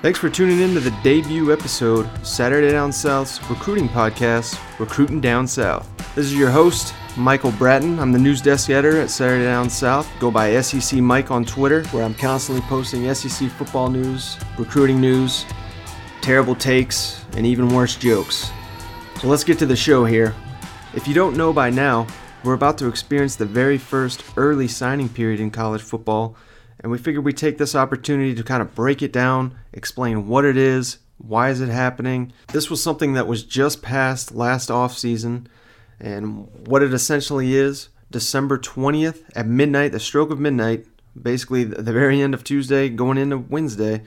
Thanks for tuning in to the debut episode, Saturday Down South's recruiting podcast, Recruiting Down South. This is your host, Michael Bratton. I'm the news desk editor at Saturday Down South. Go by SEC Mike on Twitter, where I'm constantly posting SEC football news, recruiting news, terrible takes, and even worse jokes. So let's get to the show here. If you don't know by now, we're about to experience the very first early signing period in college football and we figured we'd take this opportunity to kind of break it down, explain what it is, why is it happening. This was something that was just passed last off season, and what it essentially is. December 20th at midnight, the stroke of midnight, basically the very end of Tuesday going into Wednesday,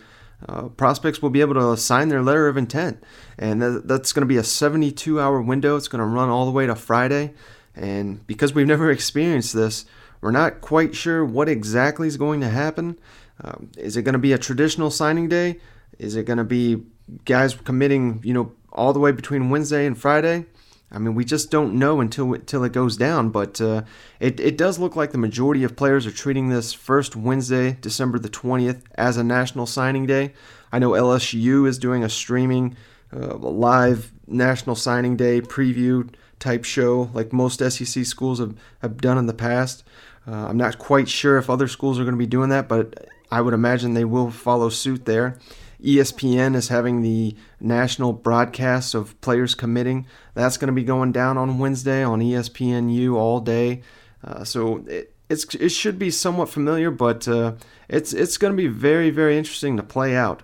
uh, prospects will be able to sign their letter of intent. And th- that's going to be a 72 hour window. It's going to run all the way to Friday. And because we've never experienced this, we're not quite sure what exactly is going to happen. Um, is it going to be a traditional signing day? Is it going to be guys committing, you know, all the way between Wednesday and Friday? I mean, we just don't know until until it goes down. But uh, it it does look like the majority of players are treating this first Wednesday, December the twentieth, as a national signing day. I know LSU is doing a streaming uh, live national signing day preview type show, like most SEC schools have, have done in the past. Uh, I'm not quite sure if other schools are going to be doing that, but I would imagine they will follow suit there. ESPN is having the national broadcast of players committing. That's going to be going down on Wednesday on ESPNU all day. Uh, so it, it should be somewhat familiar, but uh, it's it's going to be very very interesting to play out.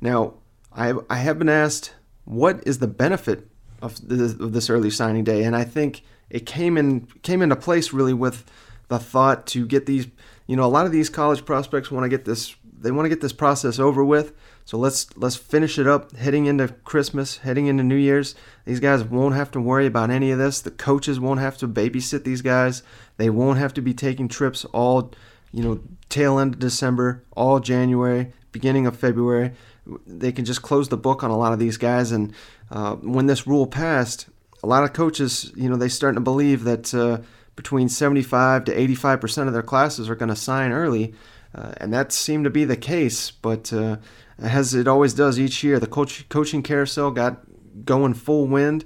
Now I I have been asked what is the benefit of, the, of this early signing day, and I think it came in came into place really with the thought to get these, you know, a lot of these college prospects want to get this, they want to get this process over with. So let's let's finish it up heading into Christmas, heading into New Year's. These guys won't have to worry about any of this. The coaches won't have to babysit these guys. They won't have to be taking trips all, you know, tail end of December, all January, beginning of February. They can just close the book on a lot of these guys. And uh, when this rule passed, a lot of coaches, you know, they starting to believe that. Uh, between 75 to 85 percent of their classes are going to sign early, uh, and that seemed to be the case. But uh, as it always does each year, the coach, coaching carousel got going full wind.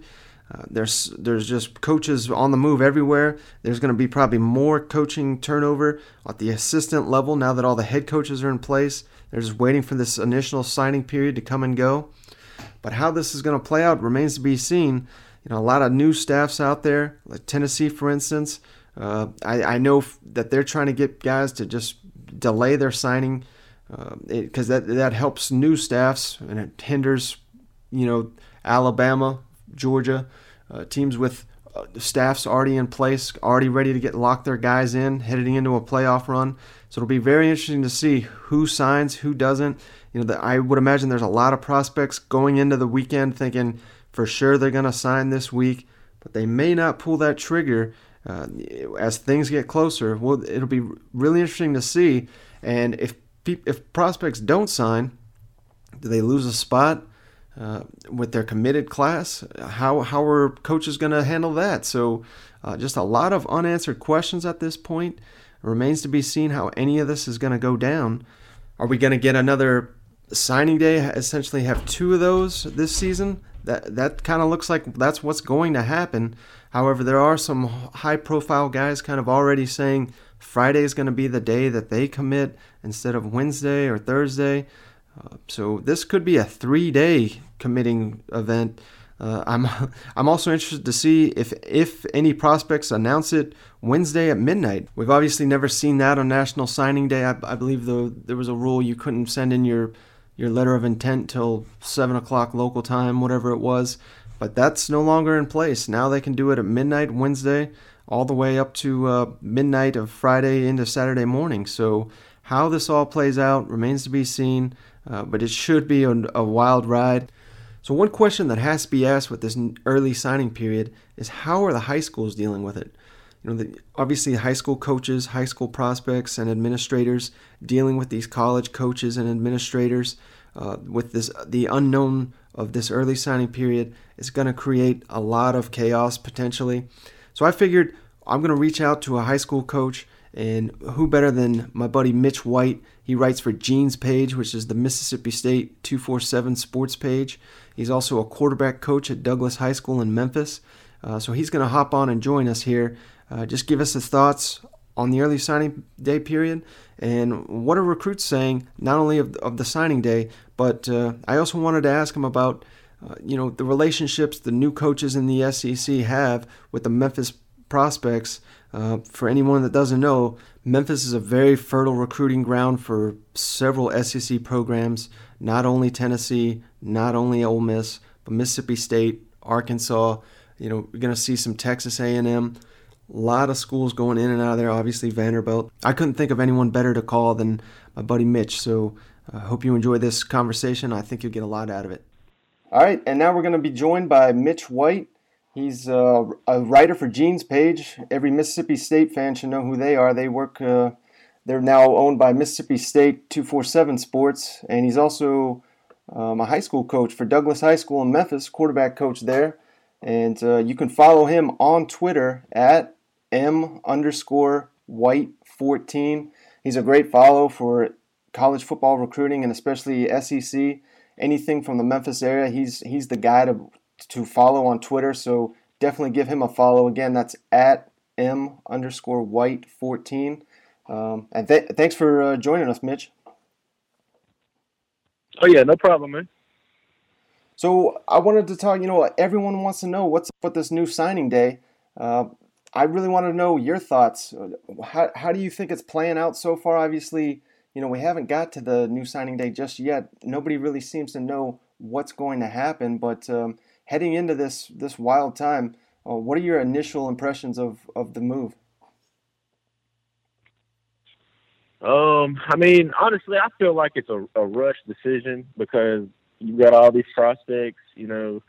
Uh, there's there's just coaches on the move everywhere. There's going to be probably more coaching turnover at the assistant level now that all the head coaches are in place. They're just waiting for this initial signing period to come and go. But how this is going to play out remains to be seen you know, a lot of new staffs out there, like Tennessee, for instance. Uh, I, I know that they're trying to get guys to just delay their signing because uh, that that helps new staffs and it hinders, you know, Alabama, Georgia, uh, teams with uh, staffs already in place, already ready to get lock their guys in, heading into a playoff run. So it'll be very interesting to see who signs, who doesn't. You know, the, I would imagine there's a lot of prospects going into the weekend thinking for sure they're going to sign this week, but they may not pull that trigger uh, as things get closer. Well, it'll be really interesting to see. And if if prospects don't sign, do they lose a spot uh, with their committed class? How how are coaches going to handle that? So, uh, just a lot of unanswered questions at this point. It remains to be seen how any of this is going to go down. Are we going to get another signing day? Essentially, have two of those this season that that kind of looks like that's what's going to happen. However, there are some high profile guys kind of already saying Friday is going to be the day that they commit instead of Wednesday or Thursday. Uh, so this could be a three day committing event. Uh, I'm I'm also interested to see if if any prospects announce it Wednesday at midnight. We've obviously never seen that on National Signing Day. I, I believe there was a rule you couldn't send in your your letter of intent till 7 o'clock local time, whatever it was. But that's no longer in place. Now they can do it at midnight Wednesday, all the way up to uh, midnight of Friday into Saturday morning. So, how this all plays out remains to be seen, uh, but it should be a, a wild ride. So, one question that has to be asked with this early signing period is how are the high schools dealing with it? You know, the, obviously high school coaches, high school prospects, and administrators dealing with these college coaches and administrators uh, with this the unknown of this early signing period is going to create a lot of chaos potentially. So I figured I'm going to reach out to a high school coach And who better than my buddy Mitch White? He writes for Gene's page, which is the Mississippi State 247 sports page. He's also a quarterback coach at Douglas High School in Memphis. Uh, so he's going to hop on and join us here. Uh, just give us his thoughts on the early signing day period and what are recruits saying, not only of, of the signing day, but uh, I also wanted to ask him about, uh, you know, the relationships the new coaches in the SEC have with the Memphis prospects. Uh, for anyone that doesn't know, Memphis is a very fertile recruiting ground for several SEC programs, not only Tennessee, not only Ole Miss, but Mississippi State, Arkansas. You know, we're going to see some Texas A&M. A lot of schools going in and out of there, obviously Vanderbilt. I couldn't think of anyone better to call than my buddy Mitch. So I uh, hope you enjoy this conversation. I think you'll get a lot out of it. All right, and now we're going to be joined by Mitch White. He's uh, a writer for Gene's page. Every Mississippi State fan should know who they are. They work. Uh, they're now owned by Mississippi State 247 Sports, and he's also um, a high school coach for Douglas High School in Memphis, quarterback coach there. And uh, you can follow him on Twitter at M underscore white 14. He's a great follow for college football recruiting and especially SEC. Anything from the Memphis area, he's he's the guy to to follow on Twitter. So definitely give him a follow. Again, that's at M underscore white 14. Um, and th- thanks for uh, joining us, Mitch. Oh yeah, no problem, man. So I wanted to talk. You know, everyone wants to know what's up with this new signing day. Uh, I really want to know your thoughts. How, how do you think it's playing out so far? Obviously, you know, we haven't got to the new signing day just yet. Nobody really seems to know what's going to happen. But um, heading into this this wild time, uh, what are your initial impressions of, of the move? Um, I mean, honestly, I feel like it's a, a rush decision because you've got all these prospects, you know,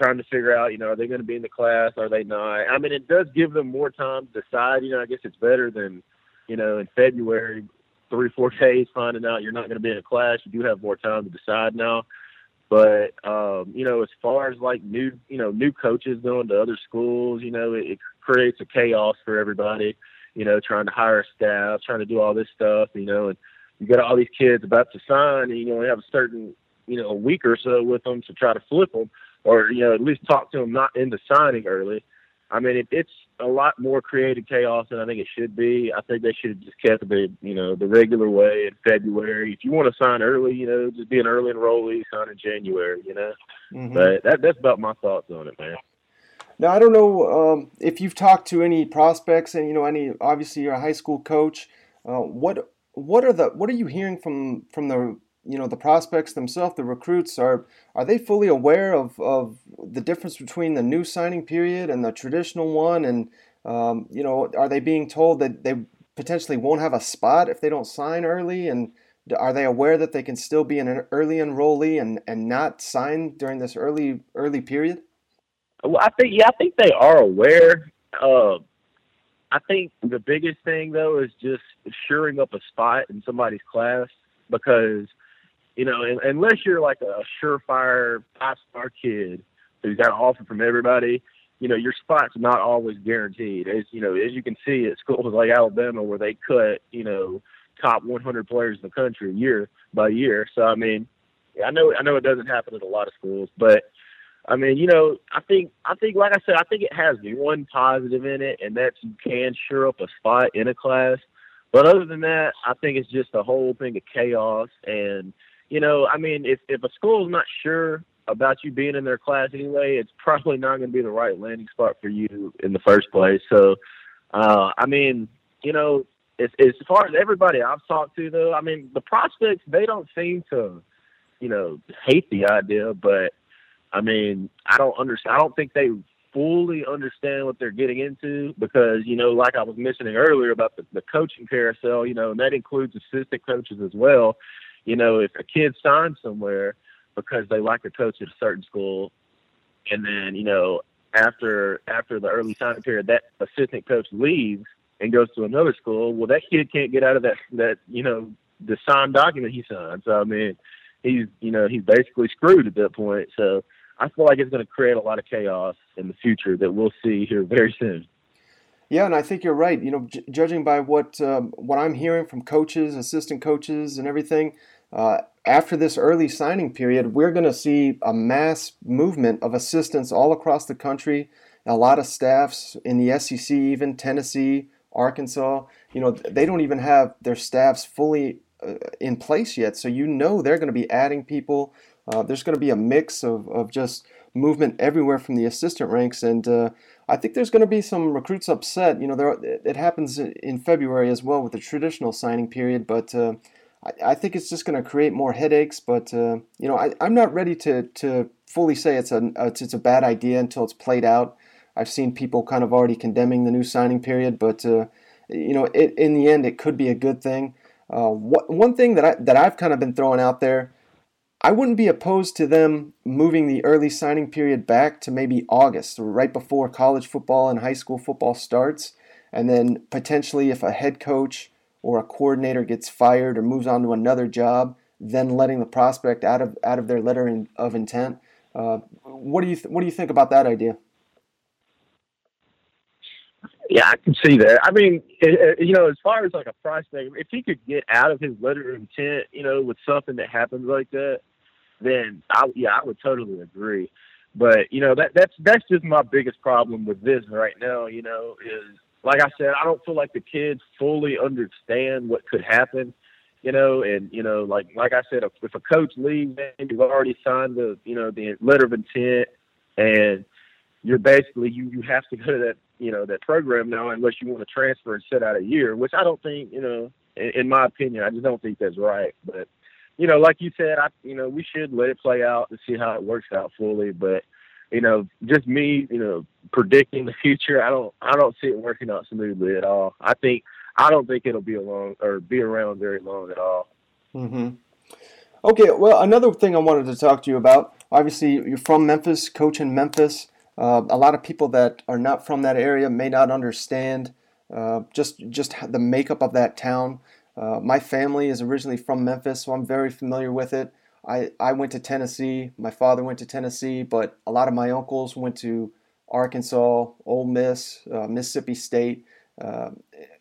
trying to figure out, you know, are they going to be in the class? Are they not? I mean, it does give them more time to decide. You know, I guess it's better than, you know, in February, three, four days finding out you're not going to be in a class. You do have more time to decide now. But um, you know, as far as like new, you know, new coaches going to other schools, you know, it, it creates a chaos for everybody. You know, trying to hire staff, trying to do all this stuff. You know, and you got all these kids about to sign, and you only have a certain, you know, a week or so with them to try to flip them or you know at least talk to them not into signing early. I mean, it, it's a lot more creative chaos than I think it should be. I think they should have just kept the you know the regular way in February. If you want to sign early, you know, just be an early enrollee, sign in January. You know, mm-hmm. but that that's about my thoughts on it, man. Now I don't know um, if you've talked to any prospects, and you know, any obviously you're a high school coach. Uh, what what are the what are you hearing from from the you know the prospects themselves, the recruits are are they fully aware of, of the difference between the new signing period and the traditional one? And um, you know, are they being told that they potentially won't have a spot if they don't sign early? And are they aware that they can still be an early enrollee and, and not sign during this early early period? Well, I think yeah, I think they are aware. Uh, I think the biggest thing though is just shoring up a spot in somebody's class because you know, unless you're like a surefire five star kid who's got an offer from everybody, you know, your spot's not always guaranteed. As you know, as you can see at schools like Alabama where they cut, you know, top 100 players in the country year by year. So I mean, I know I know it doesn't happen at a lot of schools, but I mean, you know, I think I think like I said, I think it has one positive in it, and that's you can sure up a spot in a class. But other than that, I think it's just a whole thing of chaos and you know, I mean, if if a school's not sure about you being in their class anyway, it's probably not going to be the right landing spot for you in the first place. So, uh, I mean, you know, as, as far as everybody I've talked to, though, I mean, the prospects they don't seem to, you know, hate the idea, but I mean, I don't understand. I don't think they fully understand what they're getting into because, you know, like I was mentioning earlier about the, the coaching carousel, you know, and that includes assistant coaches as well you know, if a kid signs somewhere because they like a coach at a certain school, and then you know after after the early signing period, that assistant coach leaves and goes to another school. Well, that kid can't get out of that that you know the signed document he signed. So I mean, he's you know he's basically screwed at that point. So I feel like it's going to create a lot of chaos in the future that we'll see here very soon. Yeah, and I think you're right. You know, j- judging by what um, what I'm hearing from coaches, assistant coaches, and everything, uh, after this early signing period, we're going to see a mass movement of assistants all across the country. A lot of staffs in the SEC, even Tennessee, Arkansas. You know, they don't even have their staffs fully uh, in place yet. So you know they're going to be adding people. Uh, there's going to be a mix of, of just movement everywhere from the assistant ranks, and uh, I think there's going to be some recruits upset. You know, there it happens in February as well with the traditional signing period, but uh, I, think it's just going to create more headaches. But uh, you know, I, am not ready to to fully say it's a it's, it's, a bad idea until it's played out. I've seen people kind of already condemning the new signing period, but uh, you know, it, in the end, it could be a good thing. Uh, what, one thing that I that I've kind of been throwing out there I wouldn't be opposed to them moving the early signing period back to maybe August, right before college football and high school football starts. And then potentially, if a head coach or a coordinator gets fired or moves on to another job, then letting the prospect out of out of their letter of intent. Uh, what do you th- what do you think about that idea? Yeah, I can see that. I mean, you know, as far as like a prospect, if he could get out of his letter of intent, you know, with something that happens like that, then I, yeah, I would totally agree. But you know, that that's that's just my biggest problem with this right now. You know, is like I said, I don't feel like the kids fully understand what could happen. You know, and you know, like like I said, if a coach leaves and you've already signed the you know the letter of intent, and you're basically you you have to go to that you know that program now unless you want to transfer and sit out a year, which I don't think you know. In, in my opinion, I just don't think that's right. But you know, like you said, I you know we should let it play out and see how it works out fully. But you know, just me, you know, predicting the future, I don't I don't see it working out smoothly at all. I think I don't think it'll be along or be around very long at all. Mm-hmm. Okay, well, another thing I wanted to talk to you about. Obviously, you're from Memphis, coach in Memphis. Uh, a lot of people that are not from that area may not understand uh, just just the makeup of that town. Uh, my family is originally from Memphis, so I'm very familiar with it. I, I went to Tennessee. My father went to Tennessee, but a lot of my uncles went to Arkansas, Ole Miss, uh, Mississippi State. Uh,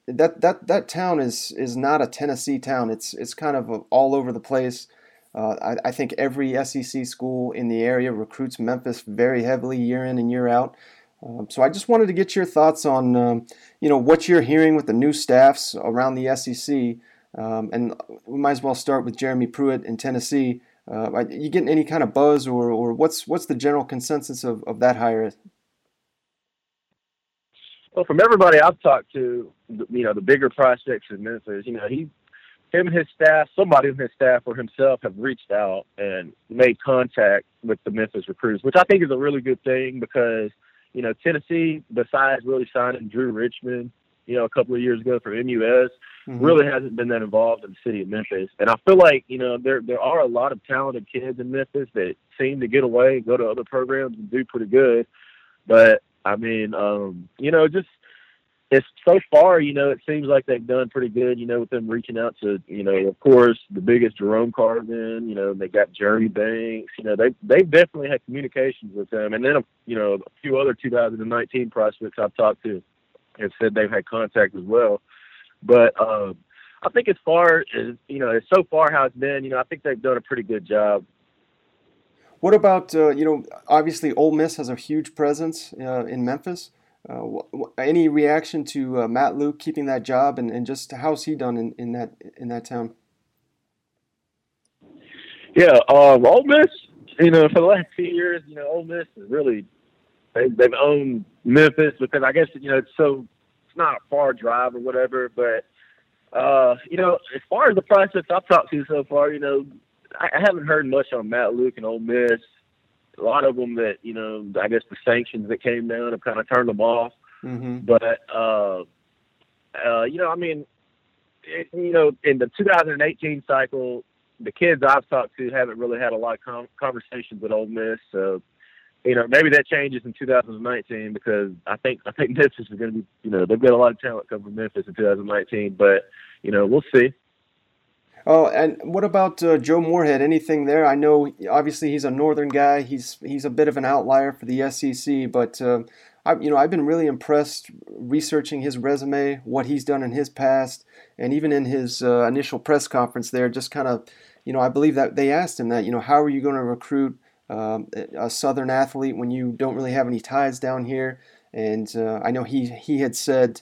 that that that town is is not a Tennessee town. It's it's kind of all over the place. Uh, I, I, think every SEC school in the area recruits Memphis very heavily year in and year out. Um, so I just wanted to get your thoughts on, um, you know, what you're hearing with the new staffs around the SEC, um, and we might as well start with Jeremy Pruitt in Tennessee. Uh, you getting any kind of buzz, or, or what's what's the general consensus of, of that hire? Well, from everybody I've talked to, you know, the bigger prospects in Memphis, you know, he him and his staff, somebody in his staff or himself have reached out and made contact with the Memphis recruits, which I think is a really good thing because, you know, Tennessee, besides really signing Drew Richmond, you know, a couple of years ago for MUS, mm-hmm. really hasn't been that involved in the city of Memphis. And I feel like, you know, there there are a lot of talented kids in Memphis that seem to get away, go to other programs and do pretty good. But I mean, um, you know, just it's so far, you know, it seems like they've done pretty good, you know, with them reaching out to, you know, of course, the biggest Jerome Carvin, you know, they got Jeremy Banks, you know, they they've definitely had communications with them, and then you know, a few other 2019 prospects I've talked to have said they've had contact as well, but um, I think as far as you know, so far how it's been, you know, I think they've done a pretty good job. What about uh, you know, obviously Ole Miss has a huge presence uh, in Memphis. Uh, any reaction to uh, Matt Luke keeping that job, and, and just how's he done in, in that in that town? Yeah, um, Ole Miss. You know, for the last few years, you know, Ole Miss is really they, they've owned Memphis because I guess you know it's so not a far drive or whatever. But uh, you know, as far as the prospects I've talked to so far, you know, I, I haven't heard much on Matt Luke and Ole Miss a lot of them that you know, I guess the sanctions that came down have kind of turned them off. Mm-hmm. But uh, uh, you know, I mean, it, you know, in the 2018 cycle, the kids I've talked to haven't really had a lot of com- conversations with Ole Miss. So, you know, maybe that changes in 2019 because I think I think Memphis is going to be, you know, they've got a lot of talent coming from Memphis in 2019. But you know, we'll see. Oh, and what about uh, Joe Moorhead? Anything there? I know obviously he's a northern guy. He's he's a bit of an outlier for the SEC, but uh, I, you know, I've been really impressed researching his resume, what he's done in his past, and even in his uh, initial press conference there, just kind of, you know, I believe that they asked him that, you know, how are you going to recruit um, a Southern athlete when you don't really have any ties down here? And uh, I know he he had said,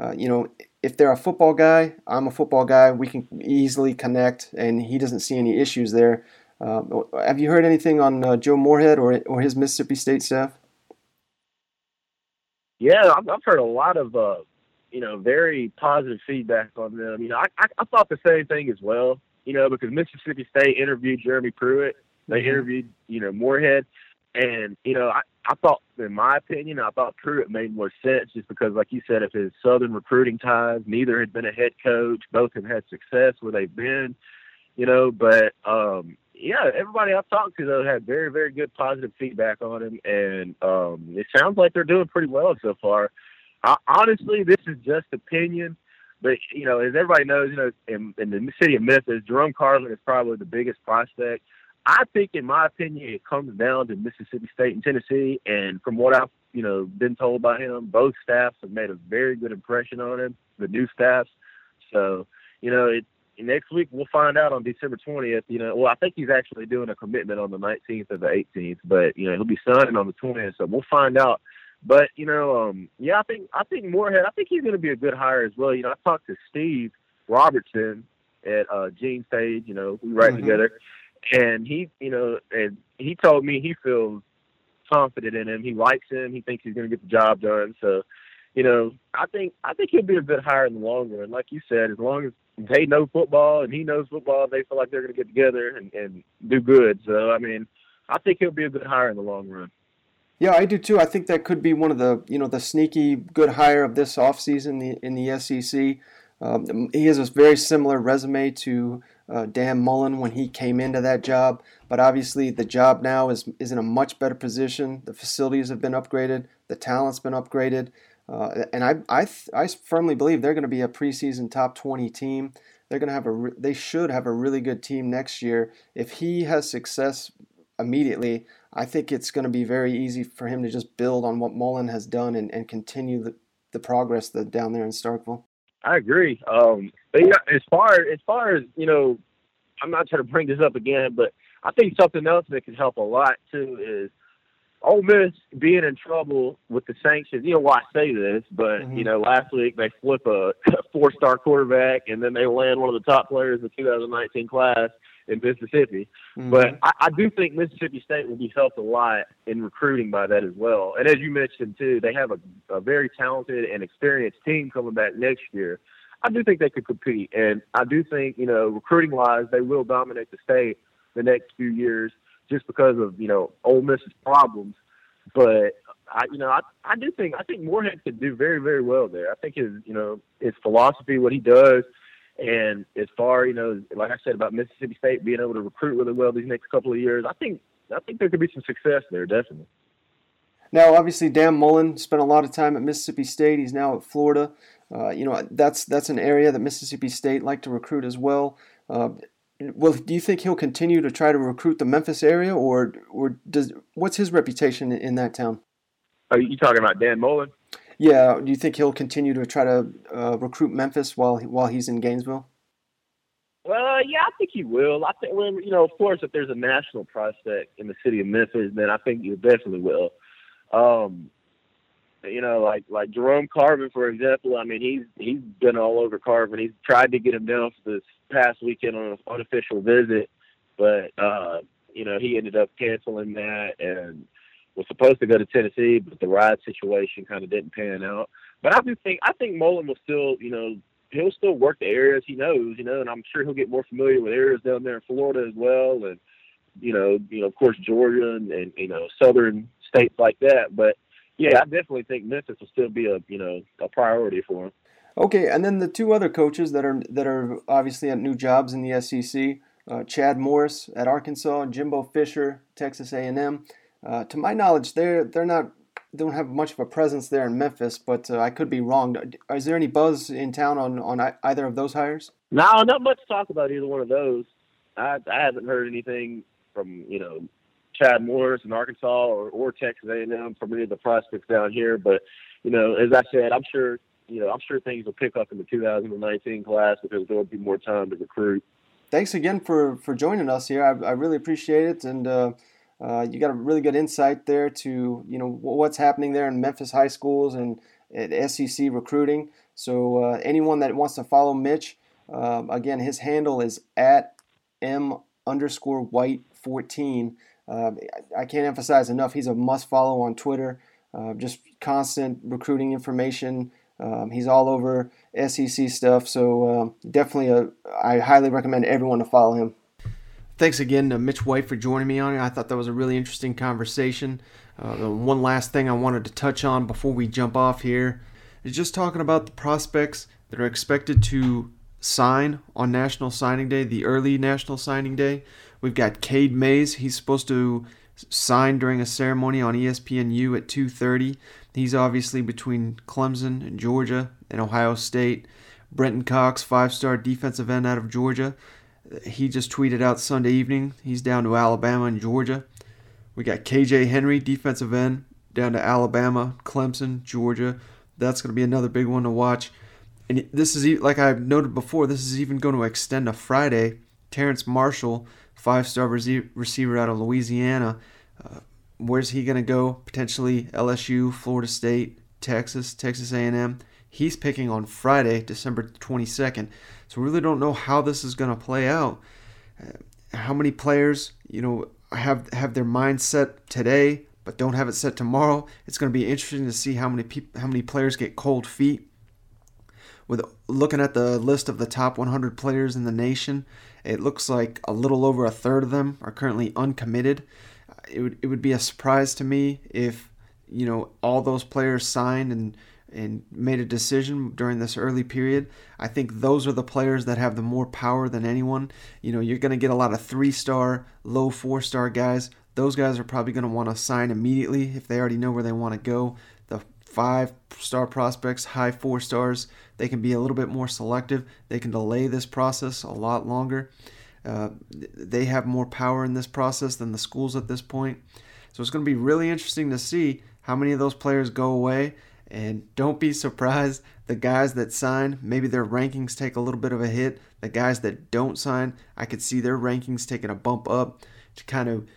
uh, you know, if they're a football guy, I'm a football guy. We can easily connect, and he doesn't see any issues there. Uh, have you heard anything on uh, Joe Moorhead or or his Mississippi State staff? Yeah, I've, heard a lot of uh, you know very positive feedback on them. You know, I, I I thought the same thing as well. You know, because Mississippi State interviewed Jeremy Pruitt, they mm-hmm. interviewed you know Moorhead, and you know I I thought in my opinion I thought Pruitt made more sense just because like you said of his Southern recruiting ties. Neither had been a head coach. Both have had success where they've been. You know, but um, yeah, everybody I've talked to though had very, very good positive feedback on him, and um, it sounds like they're doing pretty well so far. I, honestly, this is just opinion, but you know, as everybody knows, you know, in, in the city of Memphis, Jerome Carvin is probably the biggest prospect. I think, in my opinion, it comes down to Mississippi State and Tennessee, and from what I've you know been told by him, both staffs have made a very good impression on him. The new staffs, so you know, it next week we'll find out on December 20th. You know, well, I think he's actually doing a commitment on the 19th or the 18th, but you know he'll be signing on the 20th, so we'll find out. But you know, um, yeah, I think I think Moorhead. I think he's going to be a good hire as well. You know, I talked to Steve Robertson at uh, Gene's Page. You know, we write mm-hmm. together, and he, you know, and he told me he feels confident in him. He likes him. He thinks he's going to get the job done. So, you know, I think I think he'll be a good hire in the long run. Like you said, as long as they know football and he knows football. They feel like they're going to get together and, and do good. So, I mean, I think he'll be a good hire in the long run. Yeah, I do too. I think that could be one of the you know the sneaky good hire of this offseason in the, in the SEC. Um, he has a very similar resume to uh, Dan Mullen when he came into that job, but obviously the job now is is in a much better position. The facilities have been upgraded, the talent's been upgraded. Uh, and I, I, I firmly believe they're going to be a preseason top 20 team. They're going to have a, they should have a really good team next year. If he has success immediately, I think it's going to be very easy for him to just build on what Mullen has done and, and continue the, the progress that down there in Starkville. I agree. Um, but yeah, as far as far as you know, I'm not trying to bring this up again, but I think something else that can help a lot too is Ole Miss being in trouble with the sanctions. You know why I say this, but mm-hmm. you know, last week they flip a, four-star quarterback, and then they land one of the top players in the 2019 class in Mississippi. Mm-hmm. But I, I do think Mississippi State will be helped a lot in recruiting by that as well. And as you mentioned too, they have a, a very talented and experienced team coming back next year. I do think they could compete, and I do think you know, recruiting-wise, they will dominate the state the next few years just because of you know Ole Miss's problems. But I, you know, I, I do think I think Moorhead could do very very well there. I think his you know his philosophy, what he does, and as far you know, like I said about Mississippi State being able to recruit really well these next couple of years, I think I think there could be some success there definitely. Now, obviously, Dan Mullen spent a lot of time at Mississippi State. He's now at Florida. Uh, you know, that's that's an area that Mississippi State like to recruit as well. Uh, well, do you think he'll continue to try to recruit the Memphis area, or or does what's his reputation in that town? Are you talking about Dan Mullen? Yeah. Do you think he'll continue to try to uh, recruit Memphis while while he's in Gainesville? Well, yeah, I think he will. I think when you know, of course, if there's a national prospect in the city of Memphis, then I think he definitely will. Um, you know, like like Jerome Carvin, for example. I mean, he's he's been all over Carvin. He's tried to get him down for this past weekend on an unofficial visit, but uh, you know, he ended up canceling that and was supposed to go to Tennessee, but the ride situation kind of didn't pan out. But I do think I think Mullen will still, you know, he'll still work the areas he knows, you know, and I'm sure he'll get more familiar with areas down there in Florida as well, and you know, you know, of course Georgia and, and you know southern states like that. But yeah, I definitely think Memphis will still be a you know a priority for him. Okay, and then the two other coaches that are that are obviously at new jobs in the SEC, uh, Chad Morris at Arkansas, Jimbo Fisher, Texas A&M. Uh, to my knowledge, they're they're not don't have much of a presence there in Memphis, but uh, I could be wrong. Is there any buzz in town on on either of those hires? No, not much talk about either one of those. I I haven't heard anything from you know Chad Morris in Arkansas or, or Texas A&M from any of the prospects down here. But you know, as I said, I'm sure you know I'm sure things will pick up in the 2019 class because there will be more time to recruit. Thanks again for for joining us here. I, I really appreciate it, and uh, uh, you got a really good insight there to you know what's happening there in Memphis high schools and at SEC recruiting. So uh, anyone that wants to follow Mitch, um, again, his handle is at m underscore white 14. Um, I can't emphasize enough. He's a must follow on Twitter. Uh, just constant recruiting information. Um, he's all over SEC stuff. So um, definitely, a, I highly recommend everyone to follow him. Thanks again to Mitch White for joining me on it. I thought that was a really interesting conversation. Uh, the one last thing I wanted to touch on before we jump off here is just talking about the prospects that are expected to sign on National Signing Day, the early National Signing Day. We've got Cade Mays. He's supposed to sign during a ceremony on ESPNU at 2:30. He's obviously between Clemson and Georgia and Ohio State. Brenton Cox, five-star defensive end out of Georgia. He just tweeted out Sunday evening he's down to Alabama and Georgia. We got KJ Henry, defensive end, down to Alabama, Clemson, Georgia. That's going to be another big one to watch and this is like I've noted before, this is even going to extend to Friday. Terrace Marshall, five-star receiver out of Louisiana, uh, where's he going to go? Potentially LSU, Florida State, Texas, Texas A&M. He's picking on Friday, December 22nd. So we really don't know how this is going to play out. Uh, how many players, you know, have have their mind set today, but don't have it set tomorrow? It's going to be interesting to see how many people, how many players get cold feet with looking at the list of the top 100 players in the nation, it looks like a little over a third of them are currently uncommitted. It would it would be a surprise to me if you know all those players signed and and made a decision during this early period. I think those are the players that have the more power than anyone. You know, you're going to get a lot of three-star, low four-star guys. Those guys are probably going to want to sign immediately if they already know where they want to go. The five-star prospects, high four stars, they can be a little bit more selective. They can delay this process a lot longer. Uh, they have more power in this process than the schools at this point. So it's going to be really interesting to see how many of those players go away. And don't be surprised, the guys that sign, maybe their rankings take a little bit of a hit. The guys that don't sign, I could see their rankings taking a bump up to kind of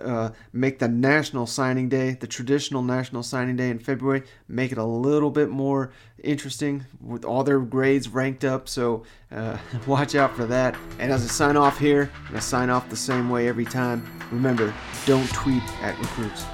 uh, make the national signing day, the traditional national signing day in February, make it a little bit more interesting with all their grades ranked up. So uh, watch out for that. And as a sign off here, to sign off the same way every time. Remember, don't tweet at recruits.